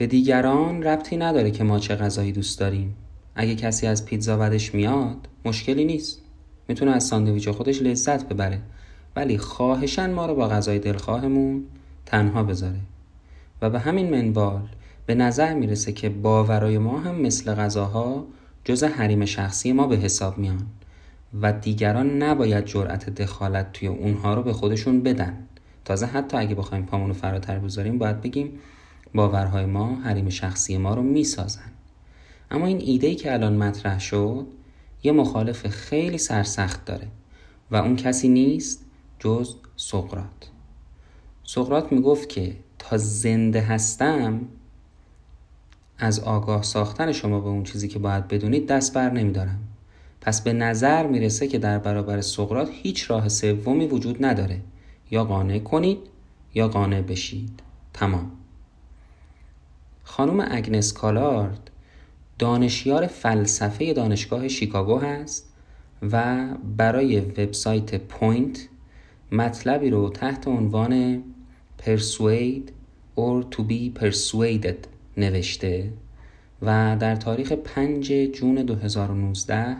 به دیگران ربطی نداره که ما چه غذایی دوست داریم. اگه کسی از پیتزا بدش میاد مشکلی نیست. می‌تونه از ساندویچ خودش لذت ببره. ولی خواهشن ما رو با غذای دلخواهمون تنها بذاره. و به همین منوال به نظر می‌رسه که باورای ما هم مثل غذاها جز حریم شخصی ما به حساب میان. و دیگران نباید جرأت دخالت توی اونها رو به خودشون بدن. تازه حتی اگه بخوایم پامونو فراتر بذاریم باید بگیم باورهای ما حریم شخصی ما رو می‌سازن. اما این ایده که الان مطرح شد یه مخالف خیلی سرسخت داره و اون کسی نیست جز سقرات سقرات می‌گفت که تا زنده هستم از آگاه ساختن شما به اون چیزی که باید بدونید دست بر نمیدارم. پس به نظر می‌رسه که در برابر سقرات هیچ راه سومی وجود نداره. یا قانع کنید یا قانع بشید. تمام. خانم اگنس کالارد دانشیار فلسفه دانشگاه شیکاگو هست و برای وبسایت Point مطلبی رو تحت عنوان persuade or to be persuaded نوشته و در تاریخ 5 جون 2019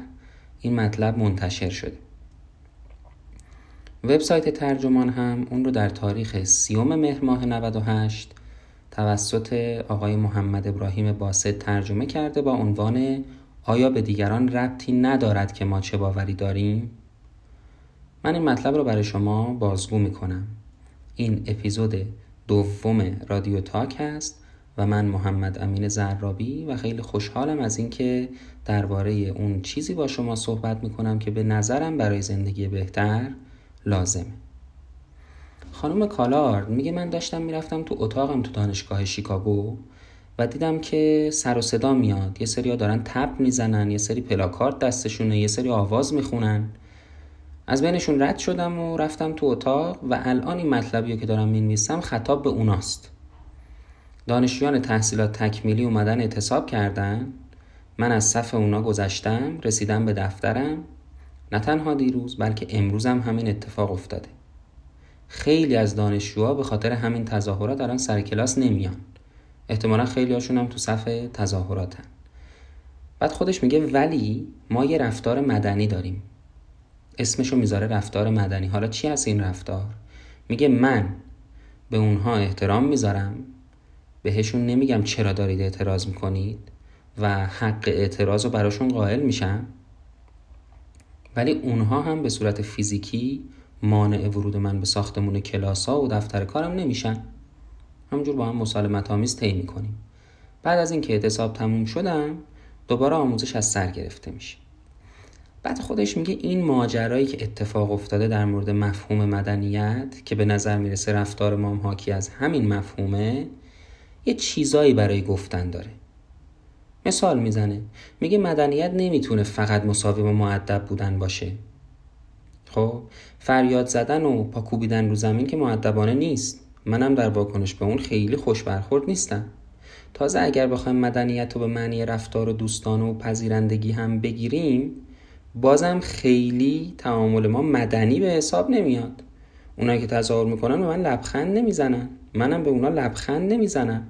این مطلب منتشر شده. وبسایت ترجمان هم اون رو در تاریخ سیوم مهر ماه 98 توسط آقای محمد ابراهیم باسط ترجمه کرده با عنوان آیا به دیگران ربطی ندارد که ما چه باوری داریم؟ من این مطلب رو برای شما بازگو می‌کنم این اپیزود دوم رادیو تاک هست و من محمد امین زرابی و خیلی خوشحالم از اینکه درباره اون چیزی با شما صحبت می‌کنم که به نظرم برای زندگی بهتر لازمه خانم کالارد میگه من داشتم می‌رفتم تو اتاقم تو دانشگاه شیکاگو و دیدم که سر و صدا میاد. یه سری ها دارن تپ می‌زنن یه سری پلاکارد دستشونه یه سری آواز می‌خونن. از بینشون رد شدم و رفتم تو اتاق و الان این مطلبی که دارم می‌نویسم خطاب به اوناست. دانشجویان تحصیلات تکمیلی اومدن اعتصاب کردن. من از صف اونا گذشتم رسیدم به دفترم. نه تنها دیروز بلکه امروزم همین اتفاق افتاده. خیلی از دانشجوها به خاطر همین تظاهرات دارن سر کلاس نمیان. احتمالا خیلی هاشون هم تو صف تظاهراتن. بعد خودش میگه ولی ما یه رفتار مدنی داریم. اسمشو می‌ذاره رفتار مدنی. حالا چی هست این رفتار؟ میگه من به اونها احترام می‌ذارم. بهشون نمیگم چرا دارید اعتراض می‌کنید و حق اعتراض رو براشون قائل میشم. ولی اونها هم به صورت فیزیکی مانع ورود من به ساختمون کلاس ها و دفتر کارم نمیشن. همجور با هم مسالمت آمیز طی می‌کنیم. بعد از اینکه اعتصاب تموم شدم دوباره آموزش از سر گرفته میشه. بعد خودش میگه این ماجرایی که اتفاق افتاده در مورد مفهوم مدنیت که به نظر می‌رسه رفتار مام حاکی از همین مفهومه یه چیزایی برای گفتن داره. مثال می‌زنه. میگه مدنیت نمی‌تونه فقط مساوی با معدب بودن باشه. خب فریاد زدن و پا کوبیدن رو زمین که معدبانه نیست. منم در واکنش به اون خیلی خوش برخورد نیستم. تازه اگر بخوایم مدنیت رو به معنی رفتار و دوستانه و پذیرندگی هم بگیریم بازم خیلی تعامل ما مدنی به حساب نمیاد. اونایی که تظاهر می‌کنن به من لبخند نمی‌زنن. منم به اونا لبخند نمی‌زنم.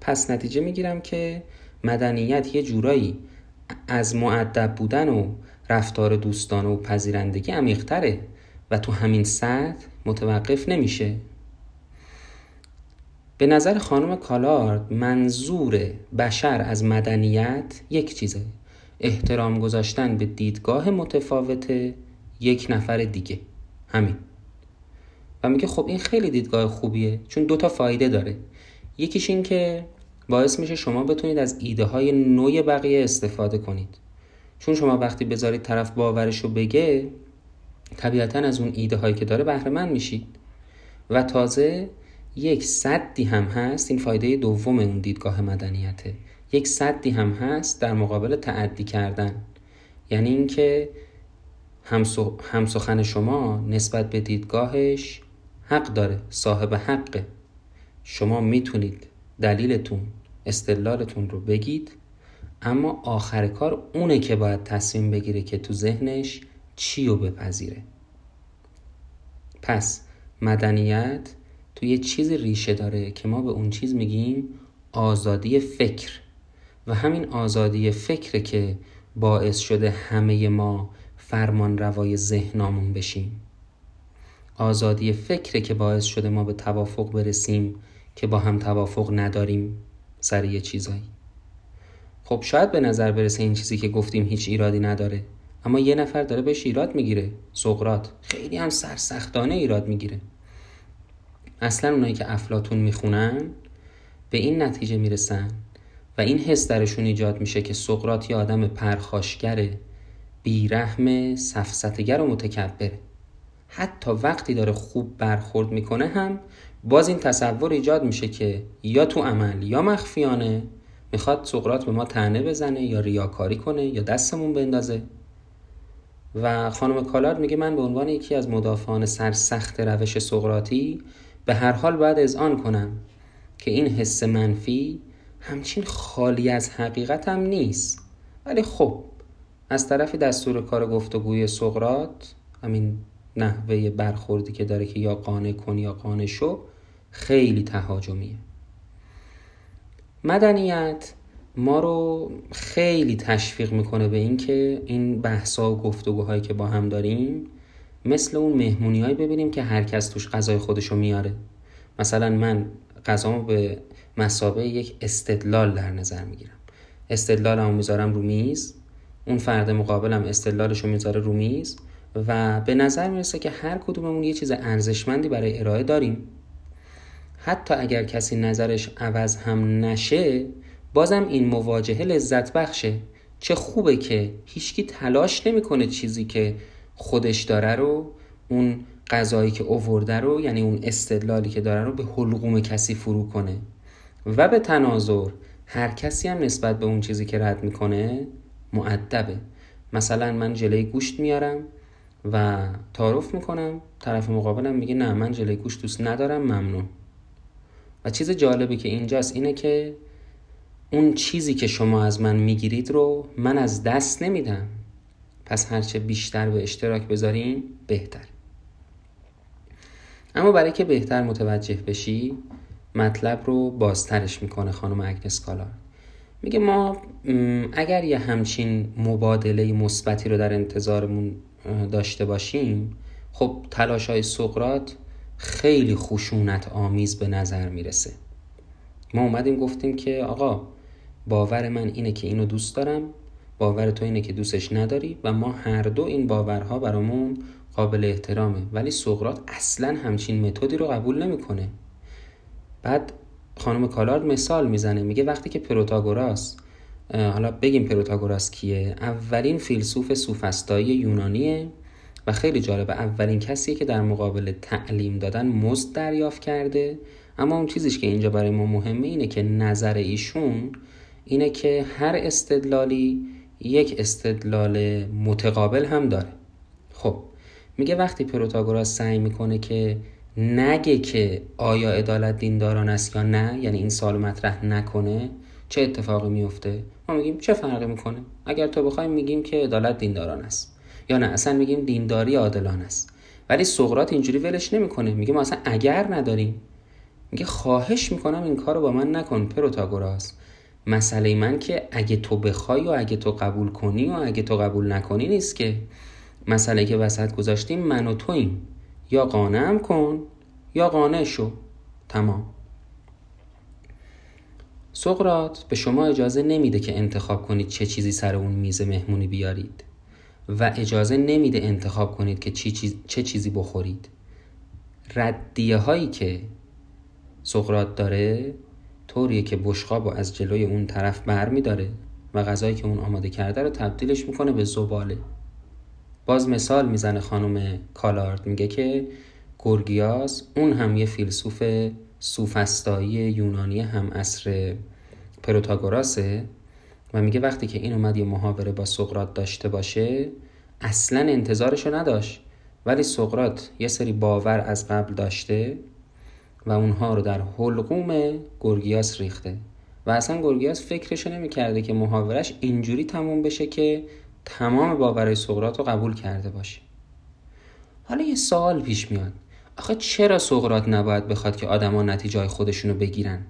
پس نتیجه می‌گیرم که مدنیت یه جورایی از معدب بودن و رفتار دوستانه و پذیرندگی عمیقتره و تو همین سطح متوقف نمیشه. به نظر خانم کالارد منظور بشر از مدنیت یک چیزه. احترام گذاشتن به دیدگاه متفاوت یک نفر دیگه. همین. و میگه خب این خیلی دیدگاه خوبیه چون دوتا فایده داره. یکیش این که باعث میشه شما بتونید از ایده های نوع بقیه استفاده کنید. چون شما وقتی بذارید طرف باورش رو بگه طبیعتا از اون ایده هایی که داره بهره من میشید. و تازه یک صدی هم هست این فایده دوم اون دیدگاه مدنیته. یک صدی هم هست در مقابل تعدی کردن. یعنی اینکه همسخن شما نسبت به دیدگاهش حق داره صاحب حقه. شما می‌تونید دلیلتون استدلالتون رو بگید. اما آخر کار اونه که باید تصمیم بگیره که تو ذهنش چی رو بپذیره. پس مدنیت تو یه چیزی ریشه داره که ما به اون چیز میگیم آزادی فکر. و همین آزادی فکر که باعث شده همه ما فرمان روای ذهنامون بشیم. آزادی فکر که باعث شده ما به توافق برسیم که با هم توافق نداریم سر یه چیزایی. خب شاید به نظر برسه این چیزی که گفتیم هیچ ایرادی نداره. اما یه نفر داره بهش ایراد می‌گیره. سقرات خیلی هم سرسختانه ایراد می‌گیره. اصلا اونایی که افلاتون می‌خونن به این نتیجه می‌رسن و این حس درشون ایجاد میشه که سقرات یه آدم پرخاشگر بیرحم سفستگر و متکبره حتی وقتی داره خوب برخورد می‌کنه هم باز این تصور ایجاد میشه که یا تو عمل یا مخفیانه می‌خواد سقرات به ما تنه بزنه یا ریاکاری کنه یا دستمون بندازه. و خانم کالارد میگه من به عنوان یکی از مدافعان سرسخت روش سقراطی به هر حال باید اذعان کنم که این حس منفی همچین خالی از حقیقت هم نیست. ولی خب از طرف دستور کار گفتگوی سقرات همین نحوه برخوردی که داره که یا قانع کن یا قانع شو خیلی تهاجمیه. مدنیت ما رو خیلی تشویق می‌کنه به اینکه این بحثا و گفتگوهایی که با هم داریم مثل اون مهمونی هایی ببینیم که هر کس توش غذای خودشو میاره. مثلا من غذامو به مسابه یک استدلال در نظر می‌گیرم. استدلالمو می‌ذارم رو میز اون فرد مقابلم استدلالش رو می‌ذاره رو میز و به نظر می‌رسه که هر کدوممون یه چیز ارزشمندی برای ارائه داریم. حتی اگر کسی نظرش عوض هم نشه بازم این مواجهه لذت بخشه. چه خوبه که هیچکی تلاش نمی‌کنه چیزی که خودش داره رو اون غذایی که اوورده رو یعنی اون استدلالی که داره رو به حلقوم کسی فرو کنه. و به تناظر هر کسی هم نسبت به اون چیزی که رد می‌کنه معدبه مثلا من جلوی گوشت میارم و تعارف می‌کنم. طرف مقابلم میگه نه من جلوی گوشت دوست ندارم ممنون. و چیز جالبی که اینجاست اینه که اون چیزی که شما از من می‌گیرید رو من از دست نمیدم. پس هرچه بیشتر به اشتراک بذاریم بهتر. اما برای که بهتر متوجه بشی مطلب رو بازترش می‌کنه خانم اگنس کالار. میگه ما اگر یه همچین مبادله مثبتی رو در انتظارمون داشته باشیم خب تلاش های سقرات خیلی خشونت آمیز به نظر می‌رسه. ما اومدیم گفتیم که آقا باور من اینه که اینو دوست دارم باور تو اینه که دوستش نداری و ما هر دو این باورها برامون قابل احترامه. ولی سقرات اصلا همچین متدی رو قبول نمی‌کنه. بعد خانم کالارد مثال می‌زنه میگه وقتی که پروتاگوراس حالا بگیم پروتاگوراس کیه اولین فیلسوف سوفستایی یونانیه. و خیلی جالبه اولین کسیه که در مقابل تعلیم دادن مزد دریافت کرده. اما اون چیزیش که اینجا برای ما مهمه اینه که نظر ایشون اینه که هر استدلالی یک استدلال متقابل هم داره. خب میگه وقتی پروتاگوراس سعی می‌کنه که نگه که آیا عدالت دینداران است یا نه یعنی این سال مطرح نکنه چه اتفاقی میفته ما میگیم چه فرقی می‌کنه؟ اگر تو بخوایم میگیم که عدالت دینداران است. یا نه؟ اصلا میگیم دینداری عادلان است. ولی سقراط اینجوری ولش نمی‌کنه. میگه ما اصلا اگر نداریم. میگه خواهش می‌کنم این کارو با من نکن پروتاگوراس. مسئله من که اگه تو بخوای و اگه تو قبول کنی و اگه تو قبول نکنی نیست که. مسئله که وسط گذاشتیم من و تویم یا قانعم کن یا قانع شو. تمام. سقرات به شما اجازه نمیده که انتخاب کنید چه چیزی سر اون میز مهمونی بیارید. و اجازه نمیده انتخاب کنید که چه چیزی بخورید. ردیه هایی که سقرات داره طوریه که بشقاب و از جلوی اون طرف بر میداره و غذایی که اون آماده کرده رو تبدیلش می‌کنه به زباله. باز مثال می‌زنه خانم کالارد. میگه که گورگیاس اون هم یه فیلسوف سوفستایی یونانی هم اصر پروتاگوراسه. و میگه وقتی که این اومد یه محاوره با سقرات داشته باشه اصلا انتظارشو نداشت. ولی سقرات یه سری باور از قبل داشته و اونها رو در حلقوم گرگیاس ریخته. و اصلا گرگیاس فکرشو نمی‌کرده که محاورش اینجوری تموم بشه که تمام باورهای سقرات رو قبول کرده باشه. حالا یه سوال پیش میاد. آخه چرا سقرات نباید بخواد که آدما نتیجه خودشونو بگیرن؟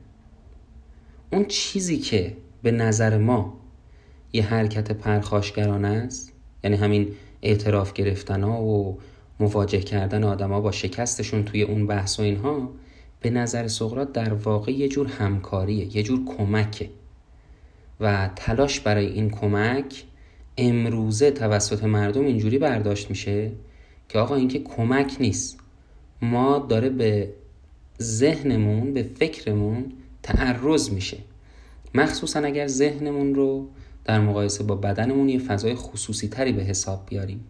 اون چیزی که به نظر ما یه حرکت پرخاشگرانه است؟ یعنی همین اعتراف گرفتن ها و مواجه کردن آدما با شکستشون توی اون بحث و اینها به نظر سقرات در واقع یه جور همکاریه یه جور کمکه. و تلاش برای این کمک امروزه توسط مردم اینجوری برداشت میشه که آقا اینکه کمک نیست. ما داره به ذهنمون به فکرمون تعرض میشه. مخصوصا اگر ذهنمون رو در مقایسه با بدنمون یه فضای خصوصی تری به حساب بیاریم.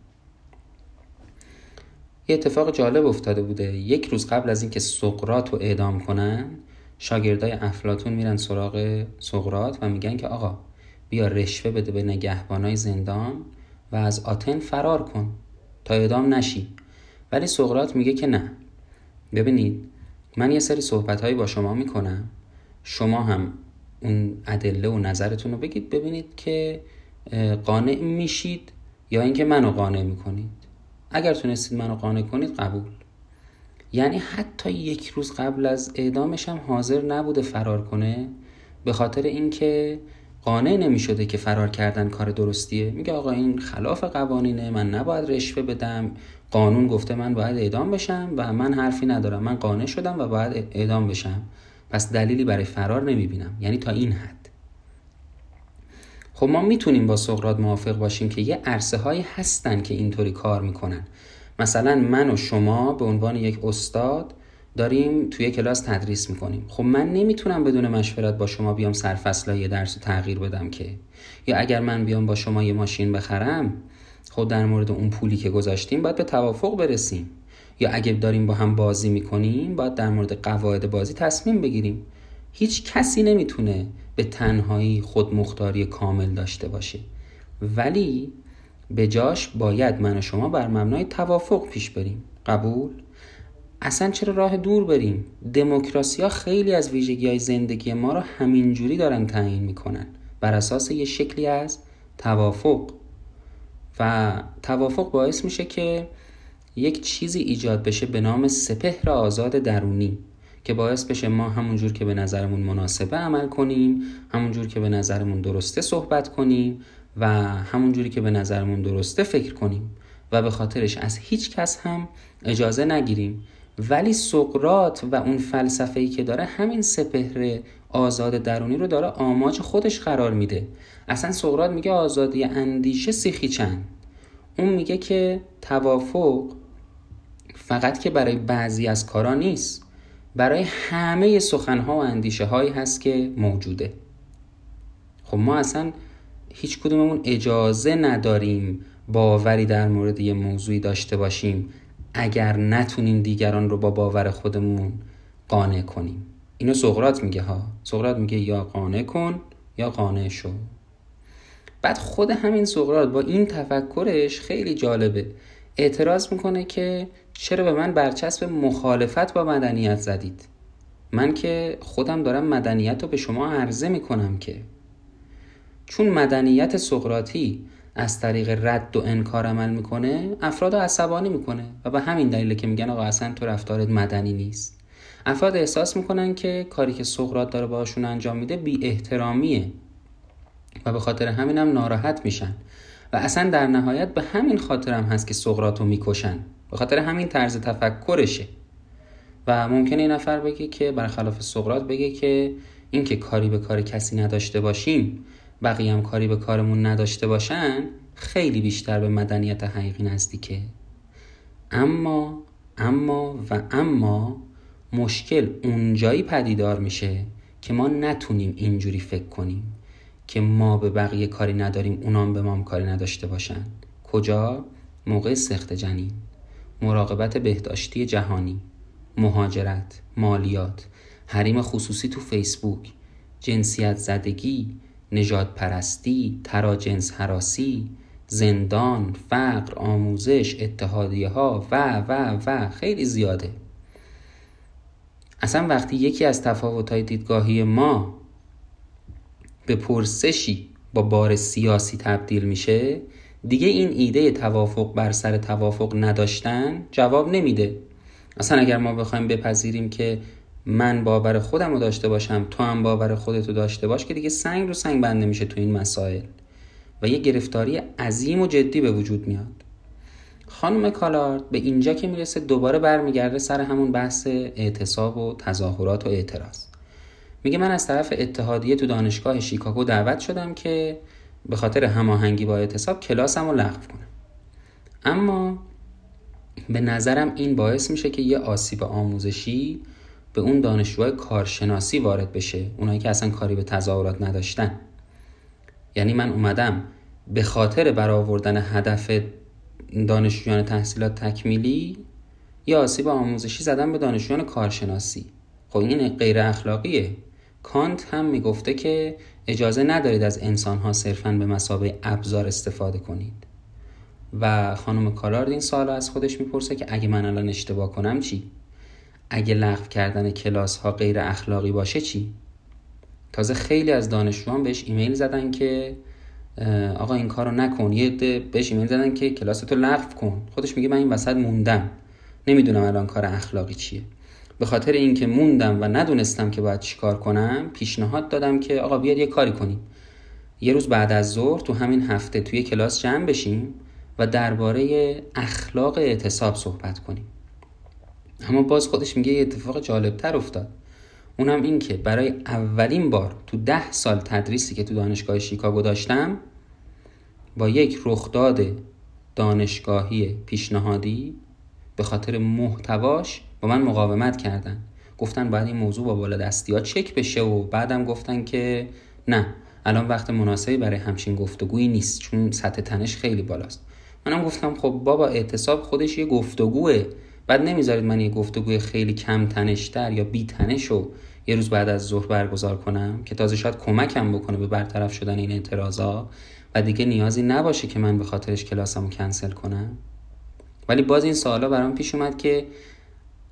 یه اتفاق جالب افتاده بوده. یک روز قبل از اینکه سقرات رو اعدام کنن شاگردای افلاتون میرن سراغ سقرات و میگن که آقا بیا رشوه بده به نگهبانای زندان و از آتن فرار کن تا اعدام نشی. ولی سقرات میگه که نه. ببینید من یه سری صحبت با شما می‌کنم. شما هم اون ادله و نظرتون رو بگید ببینید که قانع میشید یا اینکه منو قانع می‌کنید. اگر تونستید منو قانع کنید قبول. یعنی حتی یک روز قبل از اعدامش هم حاضر نبوده فرار کنه به خاطر اینکه قانع نمی که فرار کردن کار درستیه. میگه آقا این خلاف قوانینه من نباید رشوه بدم. قانون گفته من باید اعدام بشم و من حرفی ندارم. من قانع شدم و باید اعدام بشم. پس دلیلی برای فرار نمی بینم یعنی تا این حد. خب ما می‌تونیم با سقرات موافق باشیم که یه عرصه هایی هستن که اینطوری کار می‌کنن. مثلا من و شما به عنوان یک استاد داریم توی کلاس تدریس می‌کنیم. خب من نمی‌تونم بدون مشورت با شما بیام سرفصل یه درس تغییر بدم که. یا اگر من بیام با شما یه ماشین بخرم خب در مورد اون پولی که گذاشتیم باید به توافق برسیم. یا اگر داریم با هم بازی می‌کنیم باید در مورد قواعد بازی تصمیم بگیریم. هیچ کسی نمی‌تونه به تنهایی خودمختاری کامل داشته باشه. ولی به جاش باید من و شما بر مبنای توافق پیش بریم. قبول؟ اصلا چرا راه دور بریم؟ دموکراسی ها خیلی از ویژگی های زندگی ما رو همینجوری دارن تعیین می‌کنن. بر اساس یه شکلی از توافق. و توافق باعث میشه که یک چیزی ایجاد بشه به نام سپهر آزاد درونی که باعث بشه ما همونجور که به نظرمون مناسبه عمل کنیم همونجور که به نظرمون درسته صحبت کنیم و همونجوری که به نظرمون درسته فکر کنیم و به خاطرش از هیچ کس هم اجازه نگیریم. ولی سقرات و اون فلسفه ای که داره همین سپهر آزاد درونی رو داره آماج خودش قرار میده. اصلا سقرات میگه آزادی اندیشه سیخی چند؟ اون میگه که توافق فقط که برای بعضی از کارا نیست. برای همه سخنها و اندیشه هایی هست که موجوده. خب ما اصلا هیچ کدوممون اجازه نداریم باوری در مورد یه موضوعی داشته باشیم اگر نتونیم دیگران رو با باور خودمون قانع کنیم. اینو سقرات میگه ها. سقرات میگه یا قانع کن یا قانع شو. بعد خود همین سقرات با این تفکرش خیلی جالبه. اعتراض می‌کنه که چرا به من برچسب مخالفت با مدنیت زدید؟ من که خودم دارم مدنیت رو به شما عرضه می‌کنم که چون مدنیت سقراطی از طریق رد و انکار عمل می‌کنه افراد رو عصبانی می‌کنه و به همین دلیل که میگن آقا اصلا تو رفتارت مدنی نیست. افراد احساس می‌کنن که کاری که سقراط داره باشون انجام میده بی احترامیه و به خاطر همین هم ناراحت میشن. و اصلا در نهایت به همین خاطر هم هست که سقراط رو می‌کشن. به خاطر همین طرز تفکرشه. و ممکنه این نفر بگه که برخلاف سقراط بگه که این که کاری به کار کسی نداشته باشیم بقیه هم کاری به کارمون نداشته باشن خیلی بیشتر به مدنیت حقیقی نزدیکه. اما اما و اما مشکل اونجایی پدیدار میشه که ما نتونیم اینجوری فکر کنیم که ما به بقیه کاری نداریم اونام به ما کاری نداشته باشن. کجا؟ موقع سخت جنین. مراقبت بهداشتی جهانی مهاجرت مالیات حریم خصوصی تو فیسبوک جنسیت زدگی نجات پرستی، تراجنس حراسی، زندان، فقر، آموزش، اتحادیه ها و و و خیلی زیاده. اصلا وقتی یکی از تفاوت های دیدگاهی ما به پرسشی با بار سیاسی تبدیل میشه دیگه این ایده توافق بر سر توافق نداشتن جواب نمیده. اصلا اگر ما بخوایم بپذیریم که من باور خودم رو داشته باشم تو هم باور خودتو داشته باش که دیگه سنگ رو سنگ بنده میشه تو این مسائل. و یه گرفتاری عظیم و جدی به وجود میاد. خانم کالارد به اینجا که می‌رسه دوباره برمیگرده سر همون بحث اعتصاب و تظاهرات و اعتراض. میگه من از طرف اتحادیه تو دانشگاه شیکاگو دعوت شدم که به خاطر هماهنگی با اعتصاب کلاسم رو لغو کنم. اما به نظرم این باعث میشه که یه آسیب آموزشی به اون دانشجوهای کارشناسی وارد بشه اونایی که اصلا کاری به تظاهرات نداشتن. یعنی من اومدم به خاطر برآوردن هدف دانشجویان تحصیلات تکمیلی یا آسیب آموزشی زدن به دانشجویان کارشناسی. خب این غیر اخلاقیه. کانت هم می‌گفته که اجازه ندارید از انسان ها صرفا به مسابه ابزار استفاده کنید. و خانم کالارد این سال از خودش می‌پرسه که اگه من الان اشتباه کنم چی؟ اگه لغو کردن کلاس ها غیر اخلاقی باشه چی؟ تازه خیلی از دانشجوان بهش ایمیل زدن که آقا این کارو نکن. یه عده بهش ایمیل زدن که کلاستو لغو کن. خودش میگه من این وسط موندم. نمی‌دونم الان کار اخلاقی چیه. به خاطر اینکه موندم و ندونستم که باید چیکار کنم پیشنهاد دادم که آقا بیاد یه کاری کنیم. یه روز بعد از ظهر تو همین هفته توی کلاس جمع بشیم و درباره اخلاق اعتصاب صحبت کنیم. اما باز خودش میگه یه اتفاق جالبتر افتاد. اونم این که برای اولین بار تو ده سال تدریسی که تو دانشگاه شیکاگو داشتم با یک رخداد دانشگاهی پیشنهادی به خاطر محتواش من مقاومت کردن. گفتن باید این موضوع با بالا دستی ها چک بشه و بعدم گفتن که نه الان وقت مناسبی برای همچین گفتگویی نیست چون سطح تنش خیلی بالاست. منم گفتم خب بابا اعتصاب خودش یه گفتگوه. بعد نمی‌ذارید من یه گفتگوی خیلی کم تنشتر یا بی تنش رو یه روز بعد از ظهر برگزار کنم که تازه شاید کمکم بکنه به برطرف شدن این اعتراضا و دیگه نیازی نباشه که من به خاطرش کلاسمو کنسل کنم. ولی باز این سوالا برام پیش اومد که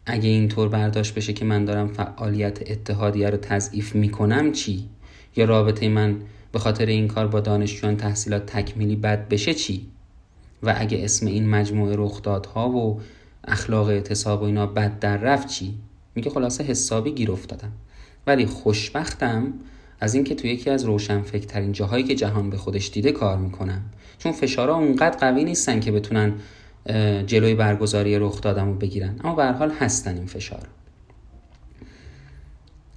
اگه اینطور برداشت بشه که من دارم فعالیت اتحادیه رو تضعیف می‌کنم چی؟ یا رابطه من به خاطر این کار با دانشجویان تحصیلات تکمیلی بد بشه چی؟ و اگه اسم این مجموعه رخدادها و اخلاق اعتصاب و اینا بد در رفت چی؟ میگه خلاصه حسابی گیر افتادم. ولی خوشبختم از اینکه تو یکی از روشنفکرترین جاهایی که جهان به خودش دیده کار می‌کنم. چون فشارها اونقدر قوی نیستن که بتونن جلوی برگزاری رخ دادم رو بگیرن. اما به حال هستن این فشار.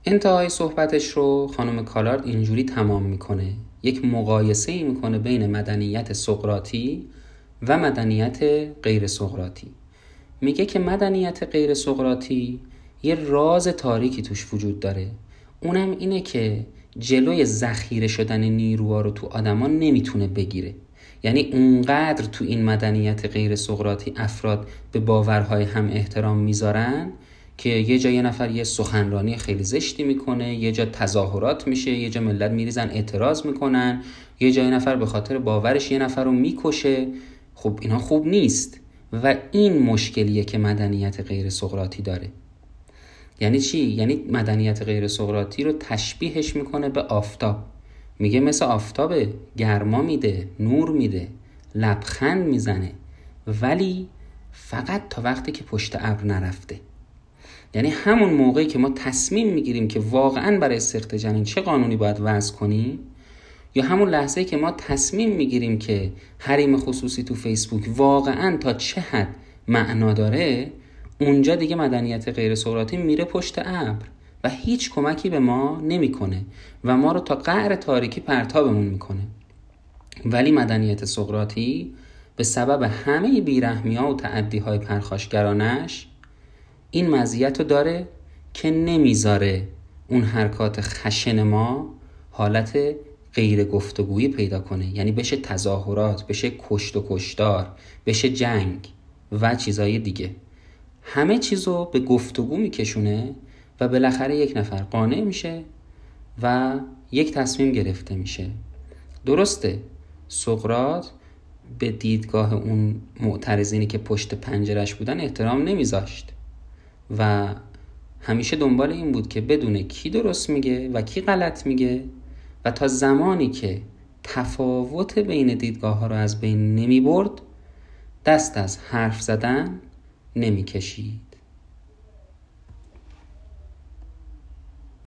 انتهای صحبتش رو خانم کالارد اینجوری تمام می‌کنه. یک مقایسه ای می‌کنه بین مدنیت سقراطی و مدنیت غیر سقراطی. میگه که مدنیت غیر سقراطی یه راز تاریکی توش وجود داره. اونم اینه که جلوی ذخیره شدن نیروها رو تو آدمان نمی‌تونه بگیره. یعنی اونقدر تو این مدنیت غیر سقراطی افراد به باورهای هم احترام می‌ذارن که یه جا یه نفر یه سخنرانی خیلی زشتی می‌کنه یه جا تظاهرات میشه یه جا ملت میریزن اعتراض می‌کنن یه جا یه نفر به خاطر باورش یه نفر رو می‌کشه. خب اینا خوب نیست و این مشکلیه که مدنیت غیر سقراطی داره. یعنی چی؟ یعنی مدنیت غیر سقراطی رو تشبیهش می‌کنه به آفتاب. میگه مثل آفتابه گرما میده نور میده لبخند می‌زنه. ولی فقط تا وقتی که پشت ابر نرفته. یعنی همون موقعی که ما تصمیم می‌گیریم که واقعا برای سخت جنین چه قانونی باید وضع کنیم یا همون لحظه که ما تصمیم می‌گیریم که حریم خصوصی تو فیسبوک واقعا تا چه حد معنا داره اونجا دیگه مدنیت غیر سقراطی میره پشت ابر. و هیچ کمکی به ما نمی‌کنه و ما رو تا قعر تاریکی پرتابمون می‌کنه. ولی مدنیت سقراطی به سبب همه بیرحمی ها و تعدی های پرخاشگرانش این مزیت رو داره که نمی‌ذاره اون حرکات خشن ما حالت غیر گفتگویی پیدا کنه. یعنی بشه تظاهرات بشه کشت و کشتار بشه جنگ و چیزای دیگه. همه چیز رو به گفتگو میکشونه و بالاخره یک نفر قانع میشه و یک تصمیم گرفته میشه. درسته سقرات به دیدگاه اون معترضینی که پشت پنجرش بودن احترام نمیذاشت و همیشه دنبال این بود که بدونه کی درست میگه و کی غلط میگه و تا زمانی که تفاوت بین دیدگاه ها رو از بین نمی برد دست از حرف زدن نمی کشید